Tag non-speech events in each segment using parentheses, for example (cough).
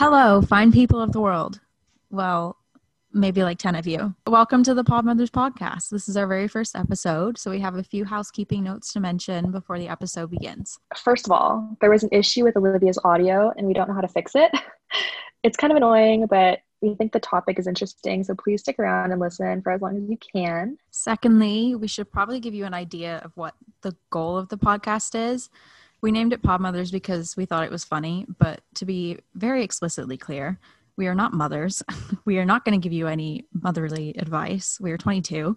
Hello, fine people of the world. Well, maybe like 10 of you. Welcome to the Pod Mothers podcast. This is our very first episode, so we have a few housekeeping notes to mention before the episode begins. First of all, there was an issue with Olivia's audio and we don't know how to fix it. (laughs) It's kind of annoying, but we think the topic is interesting, so please stick around and listen for as long as you can. Secondly, we should probably give you an idea of what the goal of the podcast is. We named it Pod Mothers because we thought it was funny, but to be very explicitly clear, we are not mothers. (laughs) we are not going to give you any motherly advice. We are 22.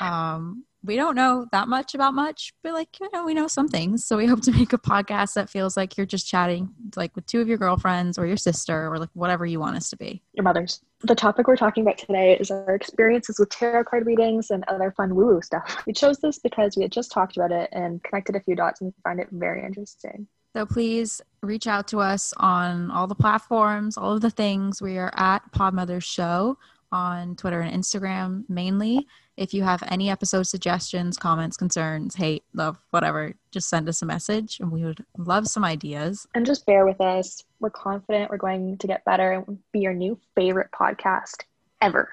Um, we don't know that much about much, but like, you know, we know some things. So we hope to make a podcast that feels like you're just chatting like with two of your girlfriends or your sister or like whatever you want us to be. Your mothers. The topic we're talking about today is our experiences with tarot card readings and other fun woo woo stuff. We chose this because we had just talked about it and connected a few dots and we find it very interesting. So please reach out to us on all the platforms, all of the things. We are at Pod Mothers Show on Twitter and Instagram mainly. If you have any episode suggestions, comments, concerns, hate, love, whatever, just send us a message and we would love some ideas. And just bear with us. We're confident we're going to get better and be your new favorite podcast ever.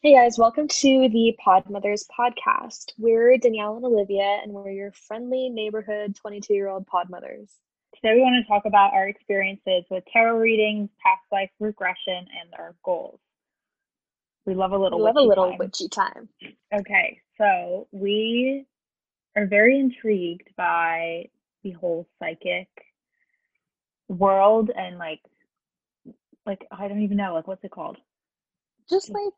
Hey guys, welcome to the Pod Mothers podcast. We're Danielle and Olivia, and we're your friendly neighborhood 22 year old pod mothers. Today, we want to talk about our experiences with tarot readings, past life regression, and our goals. We love a little. We love a little time. witchy time. Okay, so we are very intrigued by the whole psychic world and like, like I don't even know, like what's it called? Just like,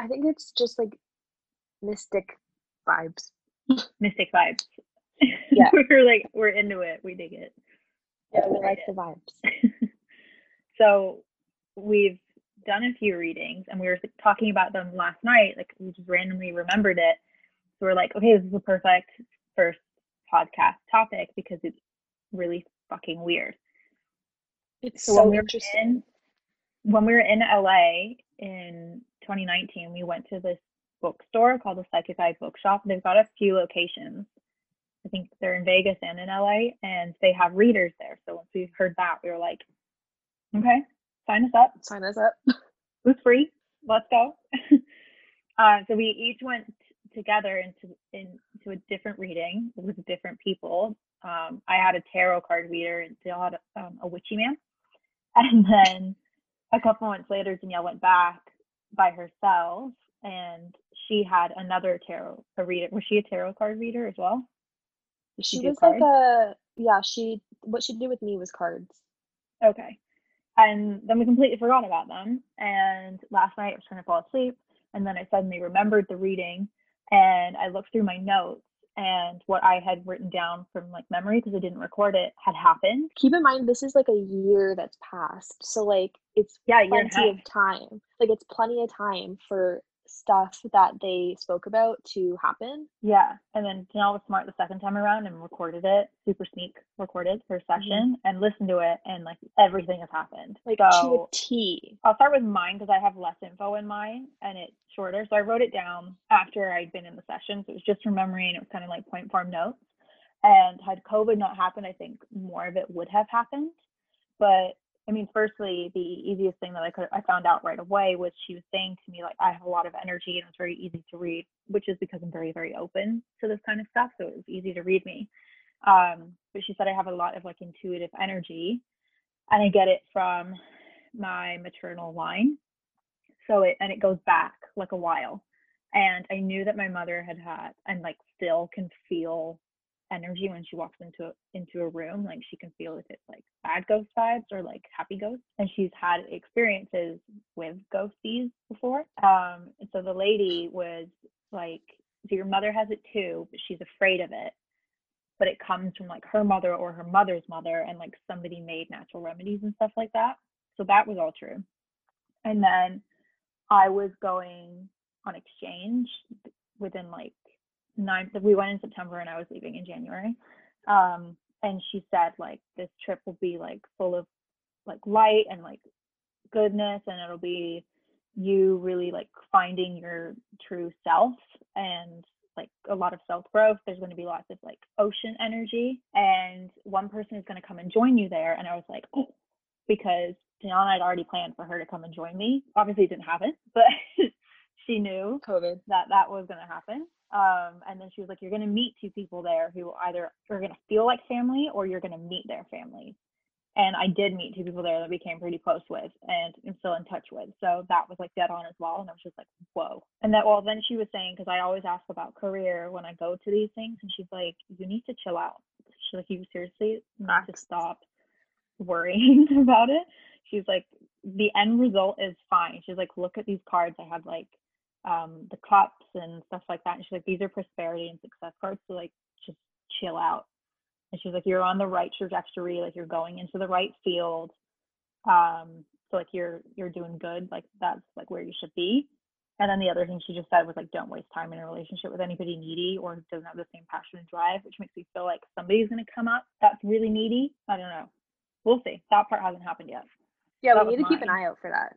I think it's just like mystic vibes. (laughs) Mystic vibes. Yeah. (laughs) we're like we're into it. We dig it. Yeah, we like it. the vibes. (laughs) so we've done a few readings and we were talking about them last night like we just randomly remembered it. So we're like okay this is a perfect first podcast topic because it's really fucking weird. It's so, so, when we were interesting. in when we were in la in 2019 we went to this bookstore called the psychic eye bookshop. They've got a few locations. I think they're in vegas and in la and they have readers there. So once we heard that we were like okay sign us up Sign us up. (laughs) it was free. Let's go. (laughs) uh, so we each went together into into a different reading with different people. Um, I had a tarot card reader and Danielle had um, a witchy man. (laughs) And then a couple months later, Danielle went back by herself and she had another tarot a reader. Was she a tarot card reader as well? Did She do was like a yeah. She what she did with me was cards. Okay. And then we completely forgot about them. And last night I was trying to fall asleep. And then I suddenly remembered the reading and I looked through my notes and what I had written down from like memory because I didn't record it had happened. Keep in mind this is like a year that's passed, so like it's Yeah, a year and a plenty of time. Like it's plenty of time for stuff that they spoke about to happen. Yeah. And then Danielle was smart the second time around and recorded it, super sneak recorded her mm-hmm. session and listened to it and like everything has happened. Like to a so T. I'll start with mine because I have less info in mine and it's shorter. So I wrote it down after I'd been in the session. So it was just from memory and it was kind of like point form notes. And had COVID not happened, I think more of it would have happened. But I mean, firstly, the easiest thing that I could I found out right away was she was saying to me like I have a lot of energy and it's very easy to read, which is because I'm very very open to this kind of stuff, so it was easy to read me. Um, but she said I have a lot of like intuitive energy, and I get it from my maternal line. So it and it goes back like a while, and I knew that my mother had had and like still can feel energy when she walks into a, into a room like she can feel if it's like bad ghost vibes or like happy ghosts. And she's had experiences with ghosties before. Um so the lady was like so your mother has it too but she's afraid of it. But it comes from like her mother or her mother's mother and like somebody made natural remedies and stuff like that. So that was all true. And then i was going on exchange within like nine we went in september and i was leaving in january um and she said like this trip will be like full of like light and like goodness and it'll be you really like finding your true self and like a lot of self growth. There's going to be lots of like ocean energy, and one person is going to come and join you there. And I was like, oh, because Tiana had already planned for her to come and join me. Obviously, it didn't happen, but (laughs) she knew COVID. that that was going to happen. Um, and then she was like, you're going to meet two people there who either are going to feel like family or you're going to meet their families. And I did meet two people there that became pretty close with and I'm still in touch with. So that was like dead on as well. And I was just like, whoa. And that, well, then she was saying, because I always ask about career when I go to these things. And she's like, you need to chill out. She's like, you seriously need to stop worrying (laughs) about it. She's like, the end result is fine. She's like, look at these cards. I have like um, the cups and stuff like that. And she's like, these are prosperity and success cards. So like, just chill out. And she's like, you're on the right trajectory. Like you're going into the right field. Um, so like you're you're doing good. Like that's like where you should be. And then the other thing she just said was like, don't waste time in a relationship with anybody needy or doesn't have the same passion and drive, which makes me feel like somebody's gonna come up that's really needy. I don't know. We'll see. That part hasn't happened yet. Yeah, That we need to keep an eye out for that.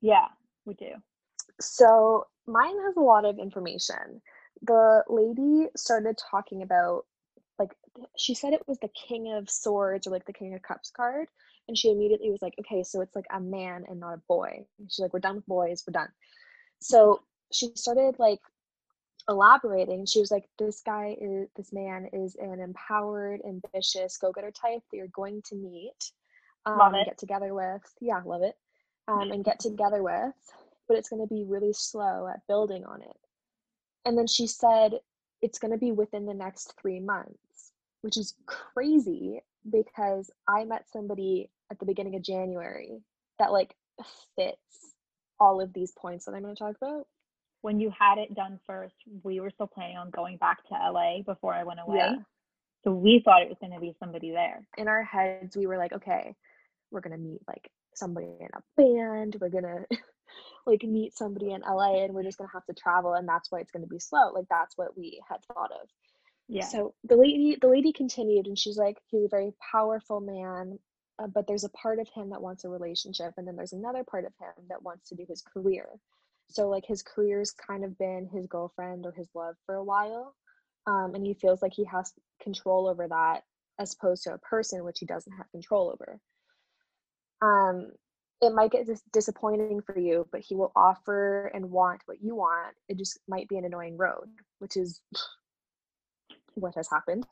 Yeah, we do. So mine has a lot of information. The lady started talking about like she said it was the king of swords or like the king of cups card and she immediately was like okay so it's like a man and not a boy. And she's like we're done with boys we're done. So she started like elaborating. She was like this guy is this man is an empowered ambitious go-getter type that you're going to meet um, Love and it. get together with yeah love it um, and get together with but it's going to be really slow at building on it and then she said it's going to be within the next three months, which is crazy because I met somebody at the beginning of January that like fits all of these points that I'm going to talk about. When you had it done first, we were still planning on going back to LA before I went away. Yeah. So we thought it was going to be somebody there. In our heads, we were like, okay, we're going to meet like somebody in a band. We're going to like meet somebody in LA and we're just to have to travel and that's why it's to be slow. Like that's what we had thought of. Yeah. So the lady, the lady continued, and she's like, he's a very powerful man, uh, but there's a part of him that wants a relationship, and then there's another part of him that wants to do his career. So like his career's kind of been his girlfriend or his love for a while, um, and he feels like he has control over that as opposed to a person which he doesn't have control over. Um, it might get dis- disappointing for you, but he will offer and want what you want. It just might be an annoying road, which is (sighs) what has happened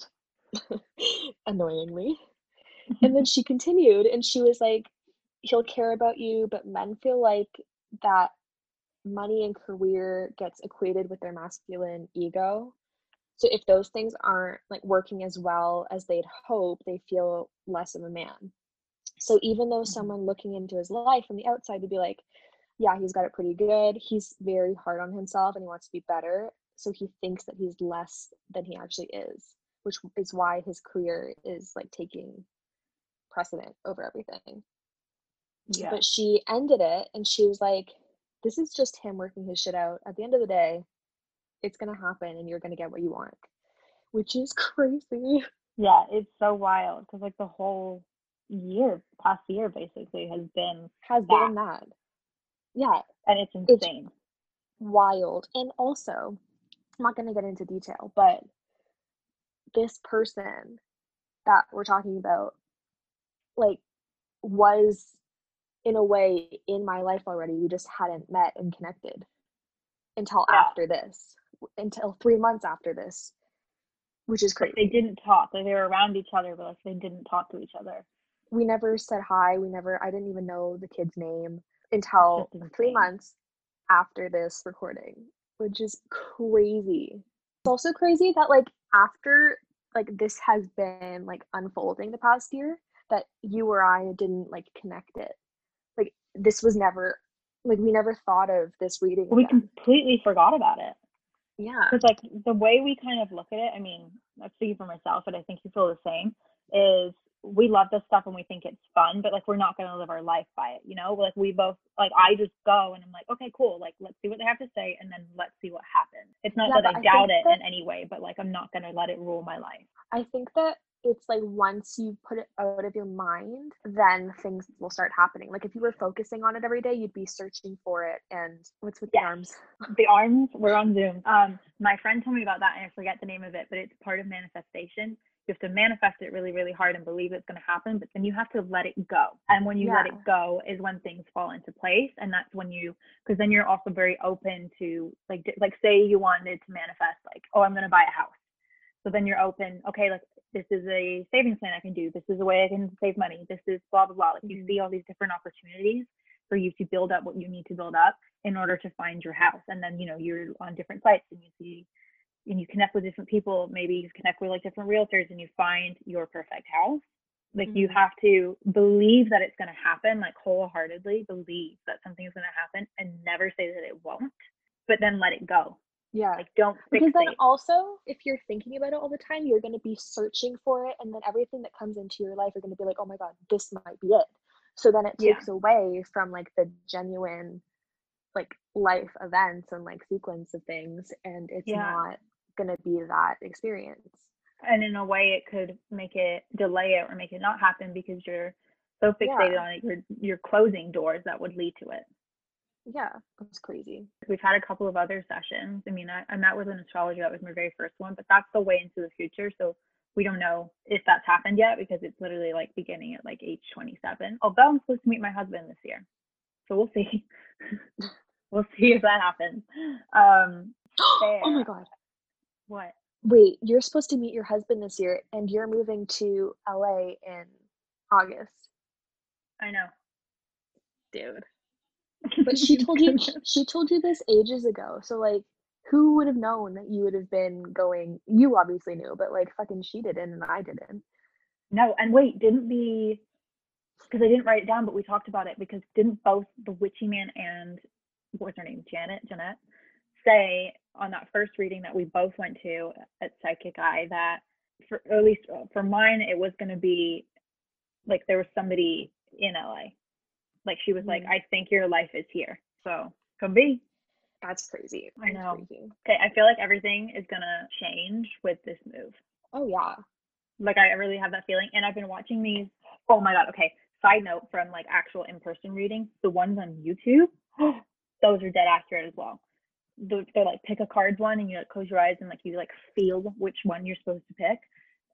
(laughs) annoyingly. And then (laughs) she continued and she was like he'll care about you but men feel like that money and career gets equated with their masculine ego. So if those things aren't like working as well as they'd hope they feel less of a man so even though Mhm. someone looking into his life from the outside would be like yeah he's got it pretty good. He's very hard on himself and he wants to be better. So he thinks that he's less than he actually is which is why his career is like taking precedent over everything. Yeah. but she ended it and she was like this is just him working his shit out. At the end of the day it's going to happen and you're going to get what you want. Which is (laughs) crazy. Yeah, it's so wild because like the whole year, past year basically has been, has been that yeah and it's It's- insane. wild and also i'm not going to get into detail but this person that we're talking about like was in a way in my life already we just hadn't met and connected until Yeah. after this until three months after this which is Like, crazy they didn't talk. Like they were around each other, but like they didn't talk to each other. We never said hi we never i didn't even know the kid's name until (laughs) three months after this recording which is crazy it's also crazy that like after like this has been like unfolding the past year that you or i didn't like connect it like this was never like we never thought of this reading We again. completely forgot about it. yeah Because like the way we kind of look at it, I mean, I'm speaking for myself, but I think you feel the same. Is we love this stuff and we think it's fun, but like we're not going to live our life by it, you know? Like we both, like I just go and I'm like, okay, cool. Like let's see what they have to say, and then let's see what happens. It's not Yeah, that I I doubt it that- in any way, but like I'm not going to let it rule my life. I think that it's like once you put it out of your mind, then things will start happening. Like if you were focusing on it every day, you'd be searching for it. And what's with the arms? (laughs) the arms we're on zoom um my friend told me about that and i forget the name of it but it's part of manifestation you have to manifest it really really hard and believe it's going to happen but then you have to let it go. And when you let it go is when things fall into place and that's when you because then you're also very open to like like say you wanted to manifest like oh i'm going to buy a house. So then you're open okay like this is a savings plan i can do. This is a way i can save money. This is blah blah blah. Like you Mhm. see all these different opportunities for you to build up what you need to build up in order to find your house and then you know you're on different sites and you see and you connect with different people maybe you connect with like different realtors and you find your perfect house like you Mhm. have to believe that it's going to happen like wholeheartedly believe that something's going to happen and never say that it won't but then let it go Yeah. like don't because then fixate. also if you're thinking about it all the time you're going to be searching for it and then everything that comes into your life are going to be like oh my god this might be it so then it Yeah. takes away from like the genuine like life events and like sequence of things and it's Yeah. not going to be that experience. And in a way it could make it delay it or make it not happen because you're so fixated Yeah. on it you're you're closing doors that would lead to it. Yeah that's crazy. We've had a couple of other sessions. I mean I, I met with an astrologer that was my very first one but that's the way into the future. So we don't know if that's happened yet because it's literally like beginning at like age 27 although i'm supposed to meet my husband this year. So we'll see. (laughs) We'll see if that happens. Um (gasps) oh my god what? Wait you're supposed to meet your husband this year and you're moving to la in august. I know. Dude. But she (laughs) told you she told you this ages ago so like who would have known that you would have been going you obviously knew but like fucking she didn't and i didn't. No, and wait, didn't the because I didn't write it down, but we talked about it because didn't both the Witchy Man and what was her name, Janet, Jeanette, say on that first reading that we both went to at Psychic Eye that for at least uh, for mine it was going to be like there was somebody in LA, like she was like, Mhm. I think your life is here, so come be. that's crazy I know. crazy. Okay, I feel like everything is gonna change with this move. oh yeah like I really have that feeling. And I've been watching these. Oh my god. Okay. Side note from like actual in-person readings, the ones on YouTube, (gasps) those are dead accurate as well. The- They're like pick a cards one, and you like close your eyes and like you like feel which one you're supposed to pick.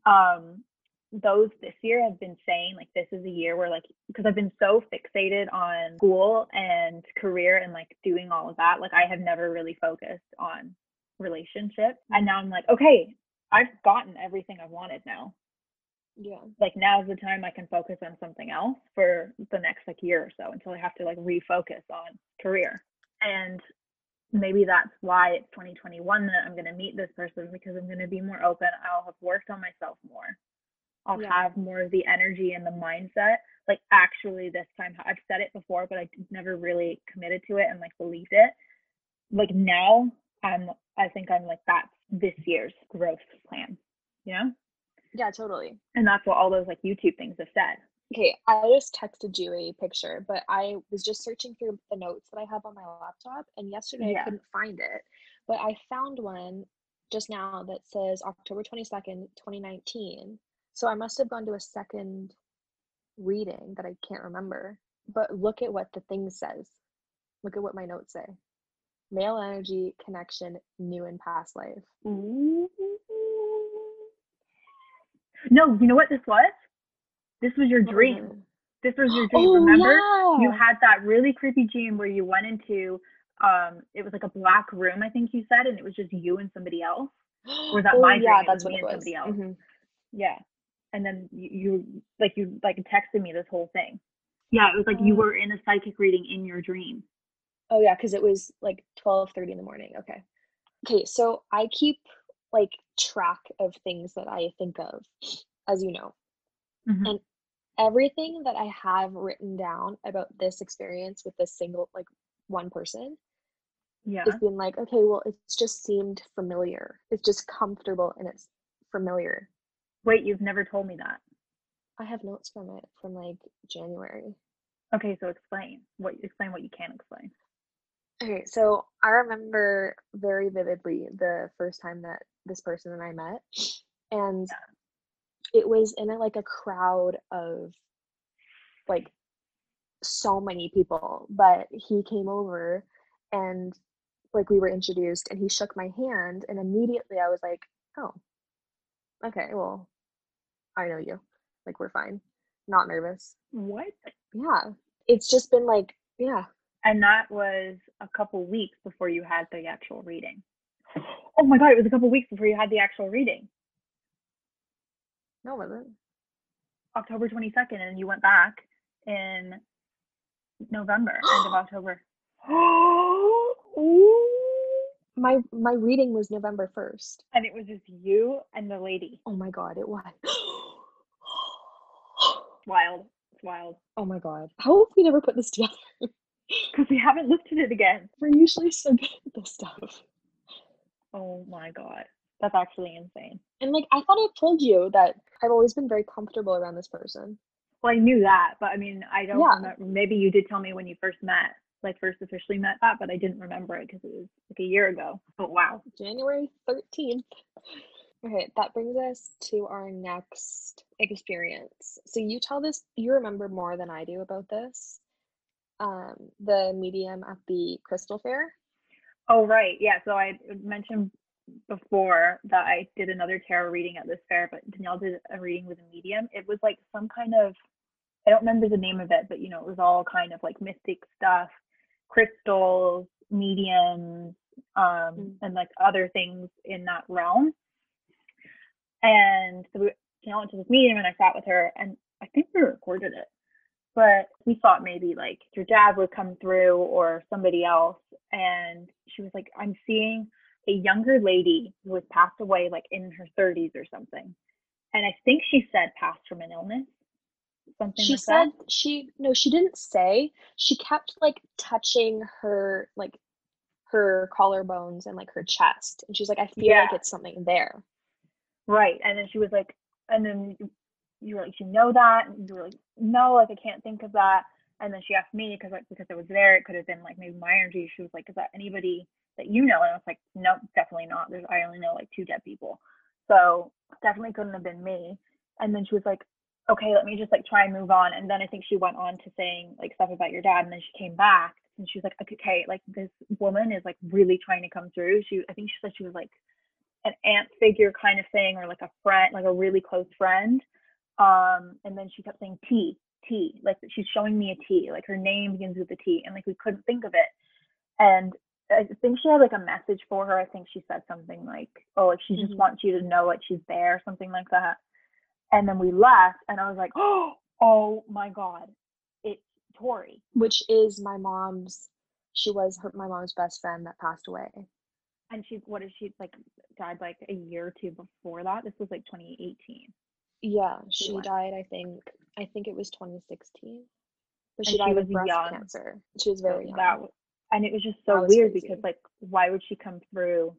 Um, those this year have been saying like this is a year where like because I've been so fixated on school and career and like doing all of that, like I have never really focused on relationships. And now I'm like, okay, I've gotten everything I've wanted now. yeah Like now's the time I can focus on something else for the next like year or so until I have to like refocus on career. And maybe that's why it's 2021 that I'm going to meet this person because I'm going to be more open. I'll have worked on myself more. I'll Yeah. have more of the energy and the mindset. Like actually this time I've said it before but I never really committed to it and like believed it. Like now I'm I think I'm like that's this year's growth plan. You know? yeah totally And that's what all those like YouTube things have said. Okay i just texted you a picture but i was just searching through the notes that i have on my laptop and yesterday Yeah. i couldn't find it but i found one just now that says october 22nd 2019 so i must have gone to a second reading that i can't remember but look at what the thing says look at what my notes say male energy connection new and past life No, you know what this was? This was your dream. This was your dream. oh Remember? yeah You had that really creepy dream where you went into um it was like a black room, I think you said, and it was just you and somebody else. was that oh, my yeah dream? It that's what me it and was somebody else. Mhm. Yeah. And then you, you like you like texted me this whole thing. Yeah, it was like you Oh. were in a psychic reading in your dream. Oh yeah, because it was like twelve thirty in the morning. Okay. Okay, so I keep like track of things that I think of, as you know. Mhm. And everything that I have written down about this experience with this single like one person Yeah. is being like, okay, well, it's just seemed familiar. It's just comfortable and it's familiar. Wait, you've never told me that. I have notes from it from like January. Okay, so explain. What explain what you can explain. Okay, so I remember very vividly the first time that this person and I met. And it was in a, like a crowd of like so many people, but he came over and like we were introduced and he shook my hand and immediately I was like, "Oh. Okay, well, I know you. Like we're fine. Not nervous." What? Yeah. It's just been like, yeah. And that was a couple weeks before you had the actual reading. Oh my god, it was a couple weeks before you had the actual reading. No, was it? October 22nd and you went back in November, end of (gasps) October. (gasps) My my reading was November 1st. And it was just you and the lady. Oh my god, it was. (gasps) Wild. It's wild. Oh my god. How have we never put this together? (laughs) Because we haven't looked at it again. We're usually so good at this stuff. Oh my god. That's actually insane. And like I thought I told you that I've always been very comfortable around this person. Well, I knew that, but I mean, I don't Yeah. remember. Maybe you did tell me when you first met, like first officially met that, but I didn't remember it because it was like a year ago. But wow. January 13th. Okay, that brings us to our next experience. So you tell this, you remember more than I do about this. Um, the medium at the Crystal Fair. Oh, right. Yeah. So I mentioned before that I did another tarot reading at this fair, but Danielle did a reading with a medium. It was like some kind of, I don't remember the name of it, but you know, it was all kind of like mystic stuff, crystals, mediums, um, Mm. and like other things in that realm. And so we, Danielle went to this medium and I sat with her and I think we recorded it. But we thought maybe like your dad would come through or somebody else. And she was like, I'm seeing a younger lady who has passed away like in her 30s or something. And I think she said passed from an illness. Something She like said that. she no, she didn't say. She kept like touching her like her collarbones and like her chest. And she's like, I feel like it's something there. Right. And then she was like, and then you- you were like, you know that? And you were like, no, like I can't think of that. And then she asked me because like because I was there, it could have been like maybe my energy. She was like, is that anybody that you know? And I was like, no, definitely not. There's I only know like two dead people, so definitely couldn't have been me. And then she was like, okay, let me just like try and move on. And then I think she went on to saying like stuff about your dad, and then she came back and she was like, okay, like this woman is like really trying to come through. She I think she said she was like an aunt figure kind of thing or like a friend like a really close friend um and then she kept saying t t like she's showing me a t like her name begins with a t and like we couldn't think of it and i think she had like a message for her i think she said something like oh like she just Mhm. wants you to know like she's there something like that and then we left and i was like oh (gasps) oh my god it's tori Which is my mom's she was her my mom's best friend that passed away. and she what is she like died like a year or two before that this was like 2018 Yeah, She she died, I think I think it was 2016. But she she died of breast young. cancer. She was So very young. that and it was just so was weird crazy. because like why would she come through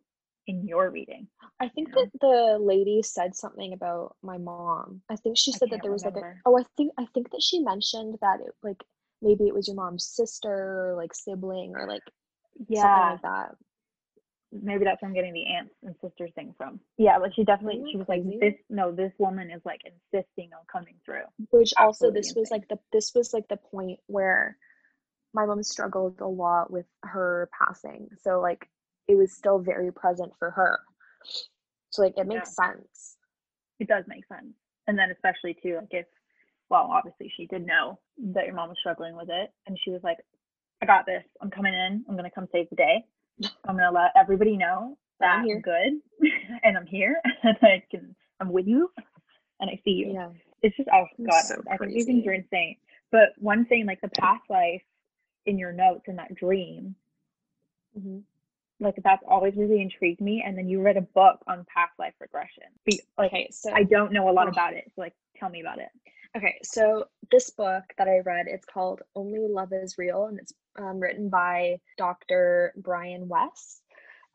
in your reading I think know? that the lady said something about my mom. I think she said that there was like a oh I think I think that she mentioned that it like maybe it was your mom's sister or like sibling or like something yeah like that. maybe that's where i'm getting the aunts and sisters thing from yeah but she definitely she was like this no this woman is like insisting on coming through Which also this was like the this was like the point where my mom struggled a lot with her passing. So like it was still very present for her. So like it makes sense. it does make sense and then especially too like if well obviously she did know that your mom was struggling with it and she was like i got this i'm coming in i'm to come save the day i'm to let everybody know (laughs) that I'm i'm, here." good (laughs) and i'm here (laughs) and i can i'm with you and i see you Yeah. it's just oh god so i think these things are insane but one thing like the past life in your notes in that dream hmm like that's always really intrigued me and then you read a book on past life regression like Okay, so i don't know a lot about it so like tell me about it Okay, so this book that I read, it's called Only Love is Real, and it's um, written by Dr. Brian Weiss.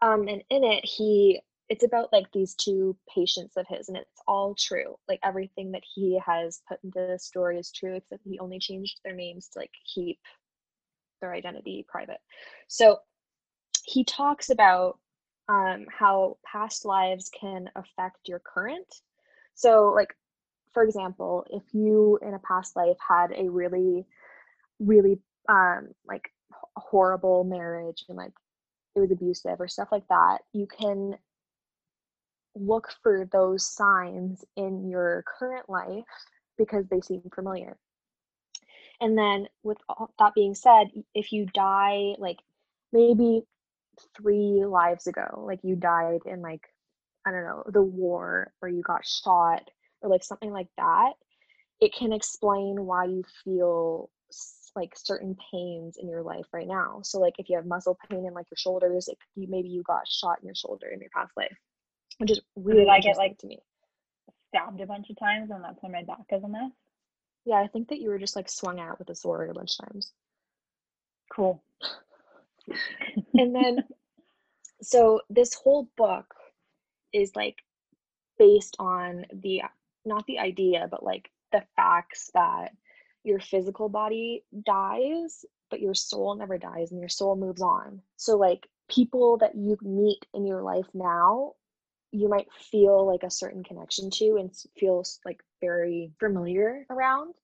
Um, and in it, he it's about like these two patients of his, and it's all true. Like everything that he has put into the story is true, except he only changed their names to like keep their identity private. So he talks about um, how past lives can affect your current. So like for example, if you in a past life had a really, really um, like horrible marriage and like it was abusive or stuff like that, you can look for those signs in your current life because they seem familiar. And then, with all that being said, if you die like maybe three lives ago, like you died in like, I don't know, the war or you got shot or like something like that, it can explain why you feel like certain pains in your life right now. So like if you have muscle pain in like your shoulders, it, you maybe you got shot in your shoulder in your past life, which is really Did I get like to me stabbed a bunch of times and that's why my back is a mess. Yeah, I think that you were just like swung out with a sword a bunch of times. Cool. and then (laughs) so this whole book is like based on the not the idea but like the facts that your physical body dies, but your soul never dies and your soul moves on. So, like, people that you meet in your life now, you might feel like a certain connection to and feels like very familiar around.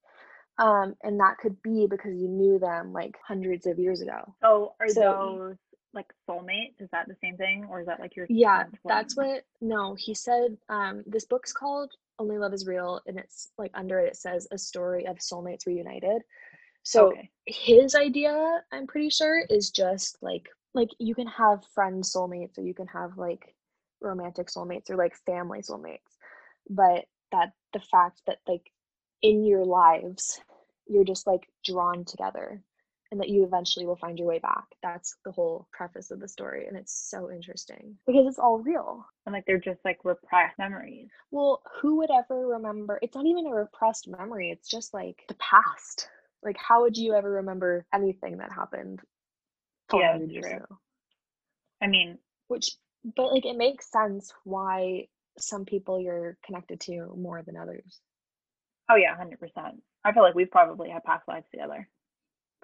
Um, and that could be because you knew them like hundreds of years ago. Oh, are so, those like soulmates? Is that the same thing, or is that like your? Yeah, that's what. No, he said. Um, this book's called only Love is Real, and it's like under it, it says a story of soulmates reunited. So okay. his idea, I'm pretty sure, is just like like you can have friend soulmates or you can have like romantic soulmates or like family soulmates. But that the fact that like in your lives you're just like drawn together and that you eventually will find your way back. That's the whole preface of the story. And it's so interesting because it's all real. And like they're just like repressed memories. Well, who would ever remember? It's not even a repressed memory, it's just like the past. Like, how would you ever remember anything that happened? Yeah, years true. Ago? I mean, which, but like, it makes sense why some people you're connected to more than others. Oh, yeah, 100%. I feel like we've probably had past lives together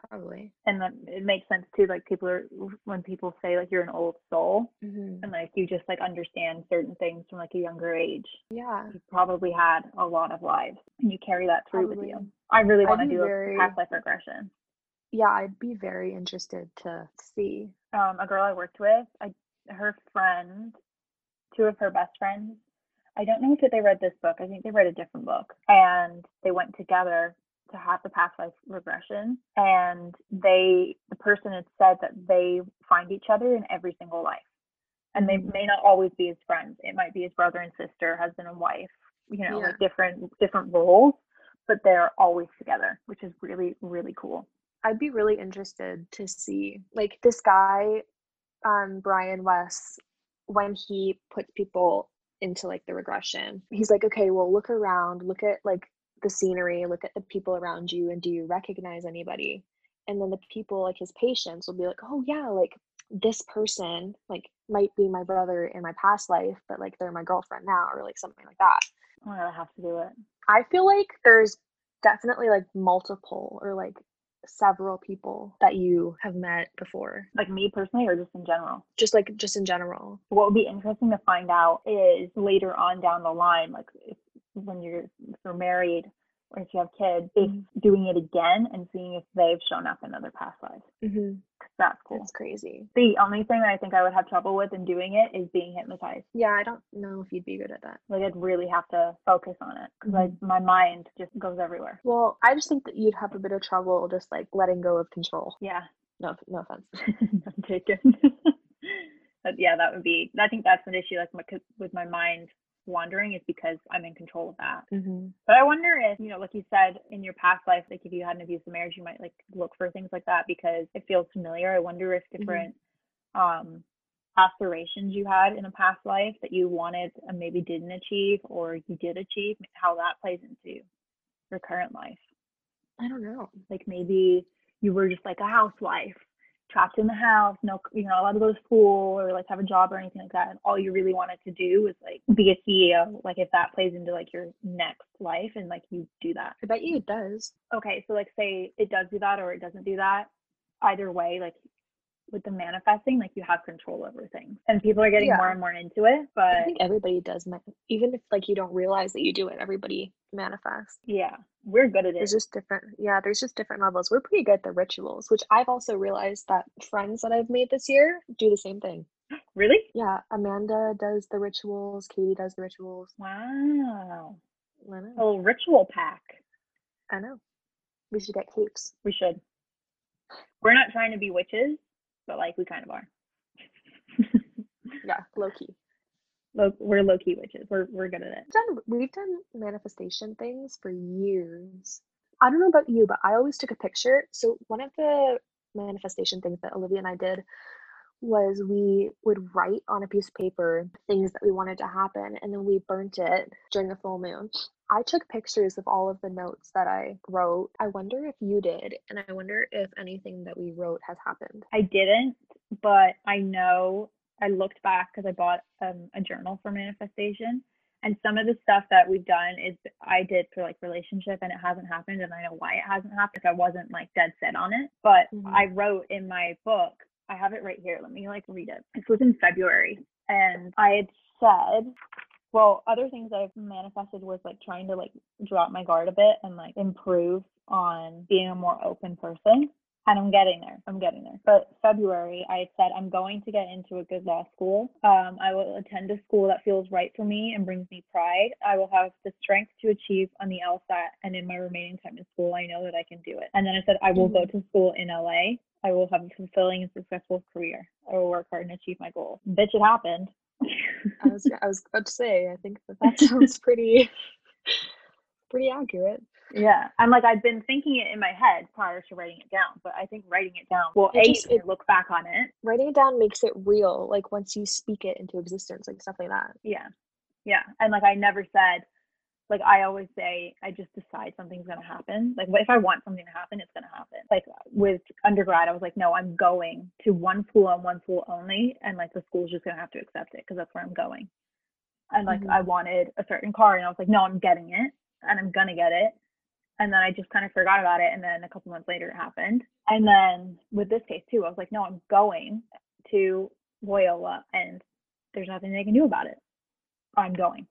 probably and it makes sense too like people are when people say like you're an old soul mm-hmm. and like you just like understand certain things from like a younger age yeah you probably had a lot of lives and you carry that through probably. with you i really want to do very, a past life regression yeah i'd be very interested to see um a girl i worked with i her friend two of her best friends I don't know if they read this book. I think they read a different book. And they went together to have the past life regression and they the person had said that they find each other in every single life and they may not always be as friends it might be as brother and sister husband and wife you know yeah. like different different roles but they're always together which is really really cool i'd be really interested to see like this guy um brian weiss when he puts people into like the regression he's like okay well look around look at like the scenery, look at the people around you, and do you recognize anybody? And then the people, like his patients, will be like, oh, yeah, like this person, like, might be my brother in my past life, but like they're my girlfriend now, or like something like that. Oh, I have to do it. I feel like there's definitely like multiple or like several people that you have met before? Like me personally, or just in general? Just like just in general. What would be interesting to find out is later on down the line, like if when you're if you're married or if you have kids, mm-hmm. doing it again and seeing if they've shown up in other past lives. Mm-hmm. That's cool. That's crazy. The only thing that I think I would have trouble with in doing it is being hypnotized. Yeah, I don't know if you'd be good at that. Like I'd really have to focus on it because mm-hmm. my mind just goes everywhere. Well, I just think that you'd have a bit of trouble just like letting go of control. Yeah. No, no offense. (laughs) I'm taken. (laughs) but yeah, that would be. I think that's an issue. Like my, with my mind wandering is because I'm in control of that. Mm-hmm. But I wonder if, you know, like you said in your past life, like if you had an abusive marriage, you might like look for things like that because it feels familiar. I wonder if mm-hmm. different mm-hmm. um aspirations you had in a past life that you wanted and maybe didn't achieve or you did achieve, how that plays into your current life. I don't know. Like maybe you were just like a housewife trapped in the house, no, you're not allowed to go to school or like have a job or anything like that. And all you really wanted to do was like be a CEO. Like if that plays into like your next life and like you do that. I bet you it does. Okay. So like say it does do that or it doesn't do that. Either way, like with the manifesting, like you have control over things, and people are getting Yeah. more and more into it. But I think everybody does, even if like you don't realize that you do it. Everybody manifests. yeah, we're good at it. There's just different, yeah. There's just different levels. We're pretty good at the rituals, which I've also realized that friends that I've made this year do the same thing. (gasps) really? Yeah, Amanda does the rituals. Katie does the rituals. Wow. I A little ritual pack. I know. We should get capes. We should. We're not trying to be witches, but like we kind of are. (laughs) Yeah, low key. Low, we're low key witches. We're we're good at it. We've done we've done manifestation things for years. I don't know about you, but I always took a picture. So one of the manifestation things that Olivia and I did was we would write on a piece of paper things that we wanted to happen and then we burnt it during the full moon. I took pictures of all of the notes that I wrote. I wonder if you did, and I wonder if anything that we wrote has happened. I didn't, but I know I looked back because I bought um, a journal for manifestation. And some of the stuff that we've done is I did for like relationship and it hasn't happened. And I know why it hasn't happened. I wasn't like dead set on it. But Mhm. I wrote in my book, I have it right here. Let me like read it. This was in February. And I had said, well, other things that I've manifested was like trying to like drop my guard a bit and like improve on being a more open person and I'm getting there. I'm getting there. But February, I said I'm going to get into a good law school. Um, I will attend a school that feels right for me and brings me pride. I will have the strength to achieve on the LSAT, and in my remaining time in school, I know that I can do it. And then I said I will go to school in LA. I will have a fulfilling and successful career. I will work hard and achieve my goals. Bitch, it happened. I was I was about to say, I think that that (laughs) sounds pretty pretty accurate. Yeah, I'm like I've been thinking it in my head prior to writing it down, but I think writing it down will It a just- it- look back on it. Writing it down makes it real, like once you speak it into existence, like stuff like that. Yeah, yeah, and like I never said, like I always say, I just decide something's gonna happen. Like if I want something to happen, it's gonna happen. Like with undergrad, I was like, no, I'm going to one school and one school only, and like the school's just gonna have to accept it because that's where I'm going. And like Mhm. I wanted a certain car, and I was like, no, I'm getting it, and I'm gonna get it. And then I just kind of forgot about it. And then a couple months later, it happened. And then with this case, too, I was like, no, I'm going to Loyola and there's nothing they can do about it. I'm going.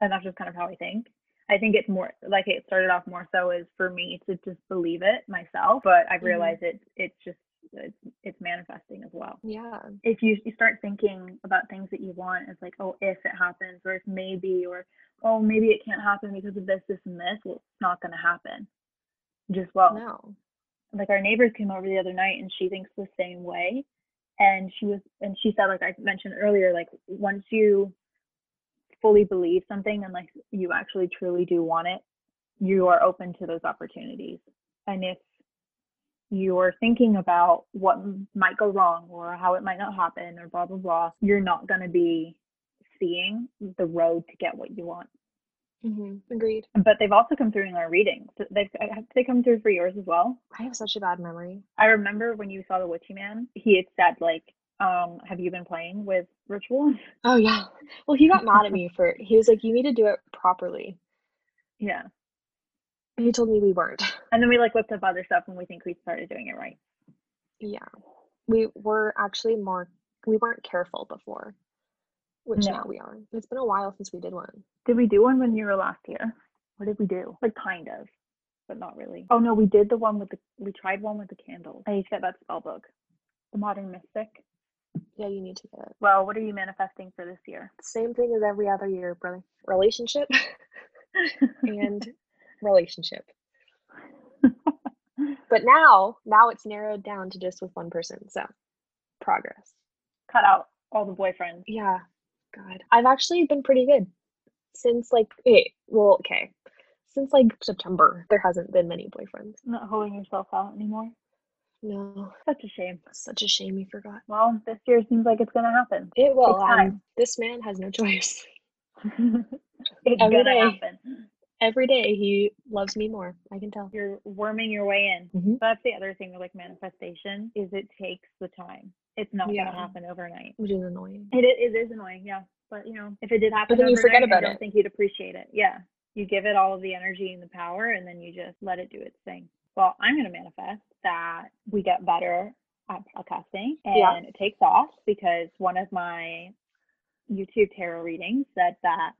And that's just kind of how I think. I think it's more like it started off more so is for me to just believe it myself, but I've Mhm. realized it's it's just it's, it's manifesting as well. Yeah. If you, you start thinking about things that you want, it's like, oh, if it happens, or if maybe, or oh, maybe it can't happen because of this, this, and this. Well, it's not going to happen. Just well, No. like our neighbors came over the other night and she thinks the same way and she was and she said like i mentioned earlier like once you fully believe something unless you actually truly do want it you are open to those opportunities. And if you're thinking about what might go wrong or how it might not happen or blah blah blah you're not going to be seeing the road to get what you want. Hmm Agreed. but they've also come through in our readings. They've have they come through for yours as well. I have such a bad memory. I remember when you saw the Witchy Man, he had said like, um, have you been playing with rituals? (laughs) Oh yeah. Well, he got mad at me for he was like, "You need to do it properly." Yeah. And he told me we weren't. And then we like looked up other stuff and we think we started doing it right. Yeah. We were actually more we weren't careful before, which No. now we are. It's been a while since we did one. Did we do one when you were last year? What did we do? Like kind of, but not really. Oh no, we did the one with the we tried one with the candles. I need to get that spell book. The Modern Mystic. Yeah, you need to get it. Well, what are you manifesting for this year? Same thing as every other year, brother. Relationship (laughs) and relationship. (laughs) But now, now it's narrowed down to just with one person. So, progress. Cut out all the boyfriends. Yeah. God. I've actually been pretty good since like okay, well, okay. Since like September, there hasn't been many boyfriends. Not holding yourself out anymore. No. Such a shame. Such a shame you forgot. Well, this year seems like it's gonna happen. It will. Um, this man has no choice. (laughs) (laughs) it's Every gonna day. happen. Every day he loves me more. I can tell. You're worming your way in. Mhm. That's the other thing with like manifestation is it takes the time. It's not Yeah. gonna happen overnight. Which is annoying. It, it is annoying, yeah. But you know, if it did happen then you forget about I don't it. think you'd appreciate it. Yeah, you give it all of the energy and the power, and then you just let it do its thing. Well, I'm gonna manifest that we get better at podcasting and Yeah. it takes off because one of my YouTube tarot readings said that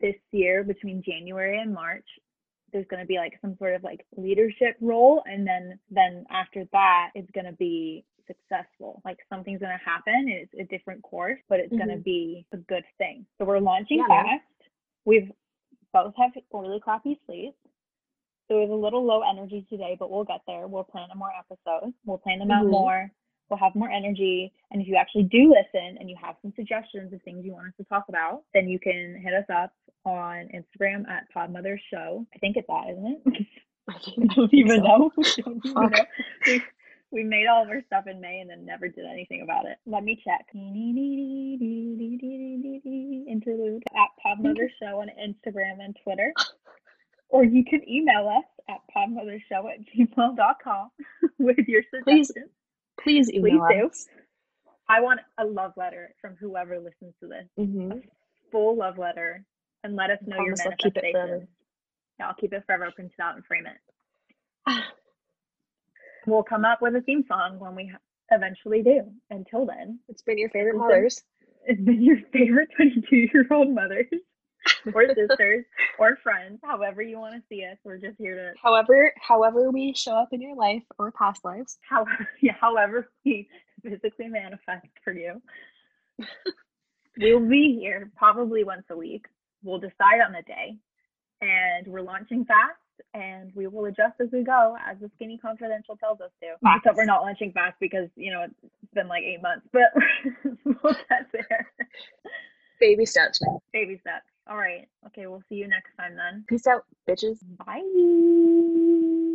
this year between January and March there's going to be like some sort of like leadership role and then then after that it's going to be successful. Like something's going to happen it's a different course but it's going to be a good thing. So we're launching Mm-hmm. Yeah, fast. We've both have really crappy sleeps so it was a little low energy today but we'll get there we'll plan more episodes we'll plan them out Mhm. more we'll have more energy and if you actually do listen and you have some suggestions of things you want us to talk about then you can hit us up on instagram at podmother show i think it's that isn't it (laughs) (laughs) I don't even so. know. We don't even know. We, we made all of our stuff in May and then never did anything about it. Let me check. Interlude at Podmother Show on Instagram and Twitter. (laughs) Or you can email us at podmothershow at gmail.com (laughs) with your suggestions. Please please email do. us. I want a love letter from whoever listens to this. Mm-hmm. Full love letter. And let us know your Promise I'll keep it forever. manifestations. Yeah, I'll keep it forever, print it out and frame it. (sighs) we'll come up with a theme song when we eventually do. Until then, It's been your favorite mothers. it's been your favorite 22 year old mothers (laughs) or sisters (laughs) or friends, however you want to see us. We're just here to, However, however we show up in your life or past lives. (laughs) how, yeah, however we physically manifest for you. we'll be here probably once a week. We'll decide on the day, and we're launching fast. And we will adjust as we go, as the Skinny Confidential tells us to. Except we're not launching fast because you know it's been like eight months, but we'll get there. Baby steps. Baby steps. All right. Okay. We'll see you next time then. Peace out, bitches. Bye.